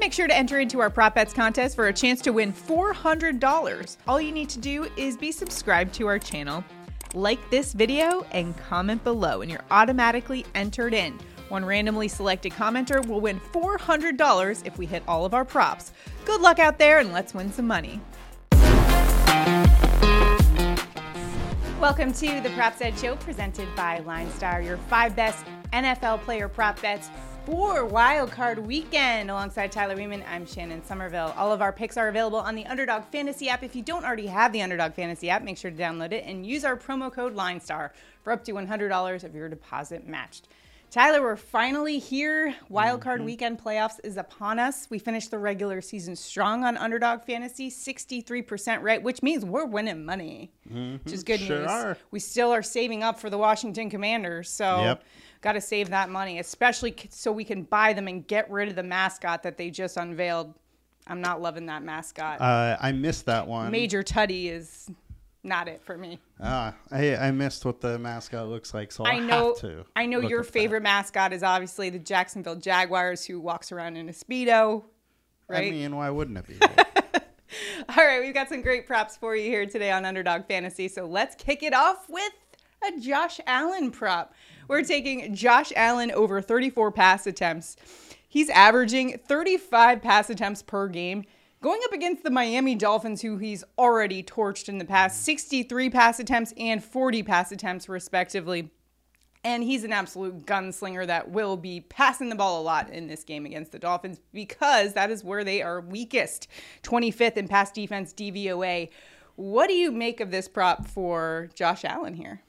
Make sure to enter into our Prop Bets contest for a chance to win $400. All you need to do is be subscribed to our channel, like this video, and comment below, and you're automatically entered in. One randomly selected commenter will win $400 if we hit all of our props. Good luck out there, and let's win some money. Welcome to the Props Edge Show presented by LineStar, your five best NFL player prop bets for Wild Card Weekend. Alongside Tyler Weeman, I'm Shannon Somerville. All of our picks are available on the Underdog Fantasy app. If you don't already have the Underdog Fantasy app, make sure to download it and use our promo code LineStar for up to $100 of your deposit matched. Tyler, we're finally here. Wild card mm-hmm. weekend playoffs is upon us. We finished the regular season strong on Underdog Fantasy, 63% right, which means we're winning money, mm-hmm. which is good sure news. Are. We still are saving up for the Washington Commanders, so yep. got to save that money, especially so we can buy them and get rid of the mascot that they just unveiled. I'm not loving that mascot. Uh, I missed that one. Major Tuddy is not it for me. Ah, I, I missed what the mascot looks like, so I'll I know. I know your favorite that. mascot is obviously the Jacksonville Jaguars, who walks around in a speedo. Right. I mean, why wouldn't it be? All right, we've got some great props for you here today on Underdog Fantasy. So let's kick it off with a Josh Allen prop. We're taking Josh Allen over 34 pass attempts. He's averaging 35 pass attempts per game going up against the Miami Dolphins, who he's already torched in the past 63 pass attempts and 40 pass attempts, respectively. And he's an absolute gunslinger that will be passing the ball a lot in this game against the Dolphins because that is where they are weakest 25th in pass defense DVOA. What do you make of this prop for Josh Allen here?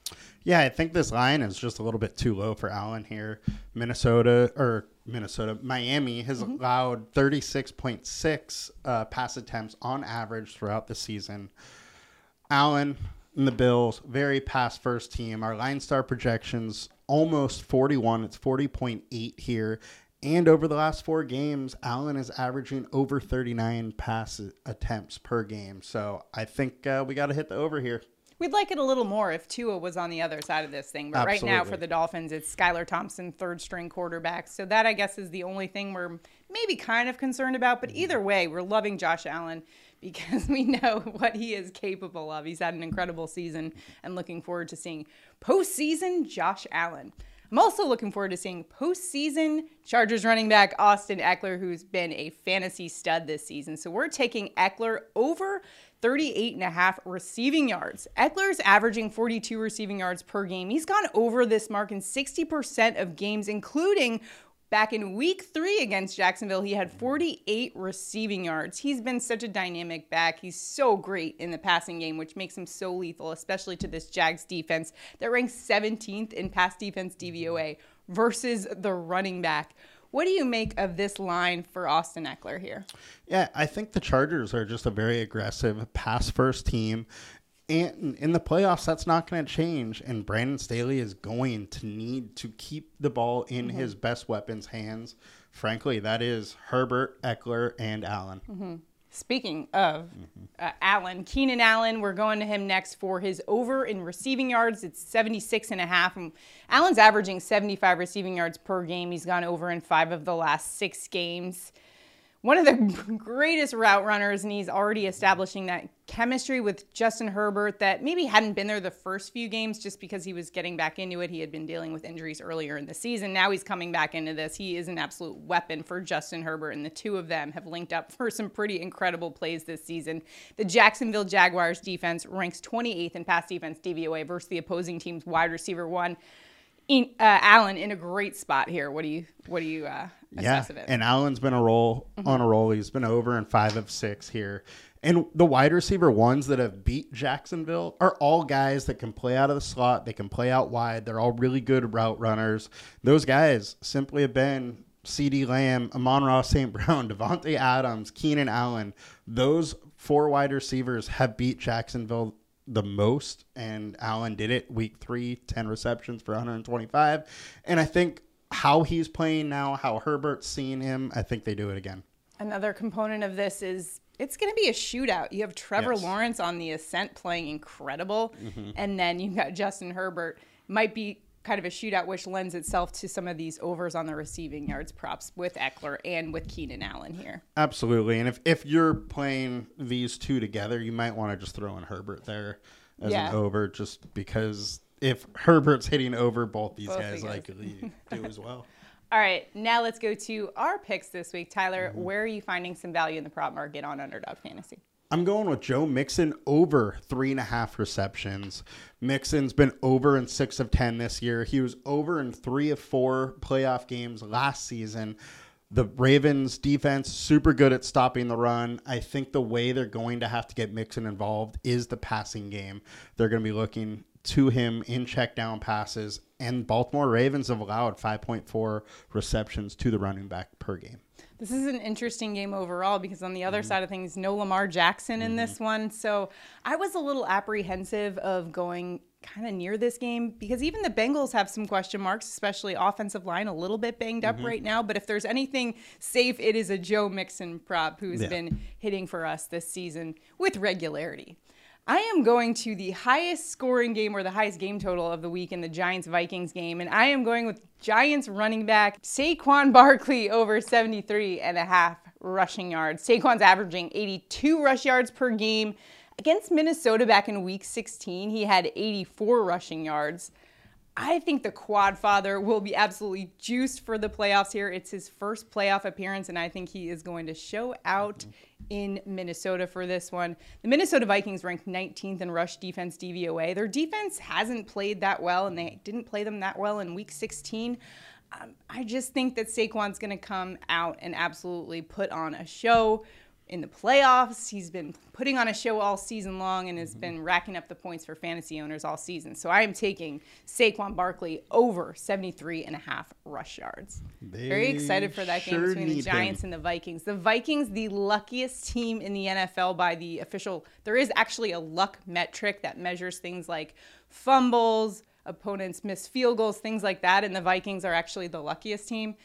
Yeah, I think this line is just a little bit too low for Allen here. Minnesota or Minnesota, Miami has mm-hmm. allowed 36.6 uh, pass attempts on average throughout the season. Allen and the Bills, very pass first team. Our LineStar projections almost 41. It's 40.8 here. And over the last four games, Allen is averaging over 39 pass attempts per game. So I think uh, we got to hit the over here. We'd like it a little more if Tua was on the other side of this thing. But Absolutely. right now for the Dolphins, it's Skylar Thompson, third string quarterback. So that, I guess, is the only thing we're maybe kind of concerned about. But either way, we're loving Josh Allen because we know what he is capable of. He's had an incredible season and looking forward to seeing postseason Josh Allen. I'm also looking forward to seeing postseason Chargers running back Austin Ekeler, who's been a fantasy stud this season. So we're taking Ekeler over 38 and a half receiving yards. Ekeler's averaging 42 receiving yards per game. He's gone over this mark in 60% of games, including back in week three against Jacksonville. He had 48 receiving yards. He's been such a dynamic back. He's so great in the passing game, which makes him so lethal, especially to this Jags defense that ranks 17th in pass defense DVOA versus the running back. What do you make of this line for Austin Ekeler here? Yeah, I think the Chargers are just a very aggressive pass first team. And in the playoffs, that's not going to change. And Brandon Staley is going to need to keep the ball in mm-hmm. his best weapons' hands. Frankly, that is Herbert, Ekeler, and Allen. Mm-hmm. Speaking of mm-hmm. uh, Allen, Keenan Allen, we're going to him next for his over in receiving yards. It's 76 and a half. And Allen's averaging 75 receiving yards per game. He's gone over in five of the last six games one of the greatest route runners, and he's already establishing that chemistry with Justin Herbert that maybe hadn't been there the first few games just because he was getting back into it. He had been dealing with injuries earlier in the season. Now he's coming back into this. He is an absolute weapon for Justin Herbert, and the two of them have linked up for some pretty incredible plays this season. The Jacksonville Jaguars defense ranks 28th in pass defense DVOA versus the opposing team's wide receiver one. In, uh, Allen in a great spot here. What do you what do you uh, yeah, and Allen's been a roll mm-hmm. on a roll. He's been over in five of six here. And the wide receiver ones that have beat Jacksonville are all guys that can play out of the slot. They can play out wide. They're all really good route runners. Those guys simply have been CeeDee Lamb, Amon-Ra St. Brown, Davante Adams, Keenan Allen. Those four wide receivers have beat Jacksonville the most, and Allen did it week three, 10 receptions for 125. And I think how he's playing now, how Herbert's seeing him, I think they do it again. Another component of this is it's going to be a shootout. You have Trevor yes. Lawrence on the ascent playing incredible, mm-hmm. and then you've got Justin Herbert. Might be kind of a shootout, which lends itself to some of these overs on the receiving yards props with Ekeler and with Keenan Allen here. Absolutely. And if, if you're playing these two together, you might want to just throw in Herbert there as Yeah. an over just because if Herbert's hitting over, both these Both guys likely do as well. All right, now let's go to our picks this week. Tyler, mm-hmm. where are you finding some value in the prop market on Underdog Fantasy? I'm going with Joe Mixon over three and a half receptions. Mixon's been over in six of 10 this year. He was over in three of four playoff games last season. The Ravens defense, super good at stopping the run. I think the way they're going to have to get Mixon involved is the passing game. They're going to be looking to him in check down passes, and Baltimore Ravens have allowed 5.4 receptions to the running back per game. This is an interesting game overall because on the other mm-hmm. side of things, no Lamar Jackson in this mm-hmm. one. So I was a little apprehensive of going kind of near this game because even the Bengals have some question marks, especially offensive line, a little bit banged up mm-hmm. right now. But if there's anything safe, it is a Joe Mixon prop who's Yeah. been hitting for us this season with regularity. I am going to the highest scoring game or the highest game total of the week in the Giants Vikings game, and I am going with Giants running back Saquon Barkley over 73 and a half rushing yards. Saquon's averaging 82 rush yards per game. Against Minnesota back in week 16, he had 84 rushing yards. I think the quad father will be absolutely juiced for the playoffs here. It's his first playoff appearance, and I think he is going to show out in Minnesota for this one. The Minnesota Vikings ranked 19th in rush defense DVOA. Their defense hasn't played that well, and they didn't play them that well in week 16. Um, I just think that Saquon's going to come out and absolutely put on a show in the playoffs. He's been putting on a show all season long and has been racking up the points for fantasy owners all season. So I am taking Saquon Barkley over 73 and a half rush yards. Very excited for that game between the. Giants and the Vikings. The Vikings, the luckiest team in the NFL by the official. There is actually a luck metric that measures things like fumbles, opponents miss field goals, things like that. And the Vikings are actually the luckiest team.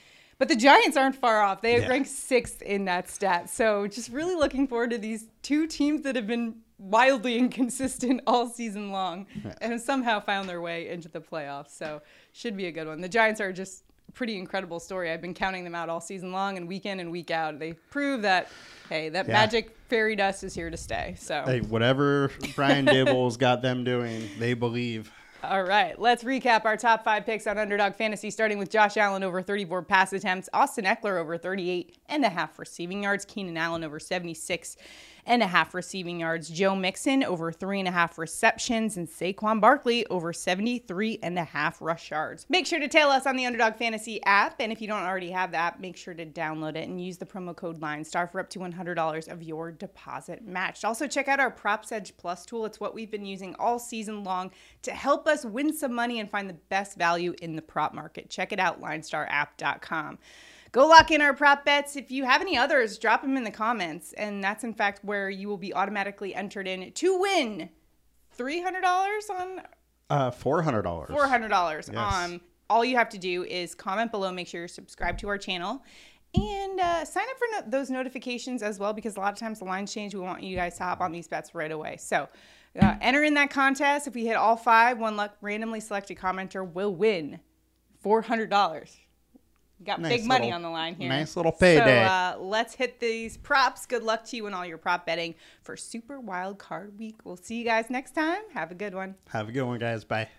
But the Giants aren't far off. They Yeah. rank sixth in that stat. So just really looking forward to these two teams that have been wildly inconsistent all season long and have somehow found their way into the playoffs. So should be a good one. The Giants are just a pretty incredible story. I've been counting them out all season long and week in and week out. They prove that hey, that Yeah. magic fairy dust is here to stay. So Hey, whatever Brian Daboll's got them doing, they believe. All right, let's recap our top five picks on Underdog Fantasy, starting with Josh Allen over 34 pass attempts, Austin Ekeler over 38 and a half receiving yards, Keenan Allen over 76 and a half receiving yards, Joe Mixon over three and a half receptions, and Saquon Barkley over 73 and a half rush yards. Make sure to tail us on the Underdog Fantasy app, and if you don't already have the app, make sure to download it and use the promo code LINESTAR for up to $100 of your deposit matched. Also, check out our Props Edge Plus tool. It's what we've been using all season long to help us win some money and find the best value in the prop market. Check it out, linestarapp.com. Go lock in our prop bets. If you have any others, drop them in the comments. And that's, in fact, where you will be automatically entered in to win $300 on Uh, four hundred dollars. four hundred dollars. Yes. Um, all you have to do is comment below. Make sure you're subscribed to our channel, and uh, sign up for no- those notifications as well. Because a lot of times the lines change. We want you guys to hop on these bets right away. So. Uh, enter in that contest. If we hit all five, one luck randomly selected commenter will win four hundred dollars. Got Nice big money little- on the line here. nice little payday. So uh, let's hit these props. Good luck to you in all your prop betting for Super Wild Card Week. We'll see you guys next time. Have a good one. Have a good one, guys. Bye.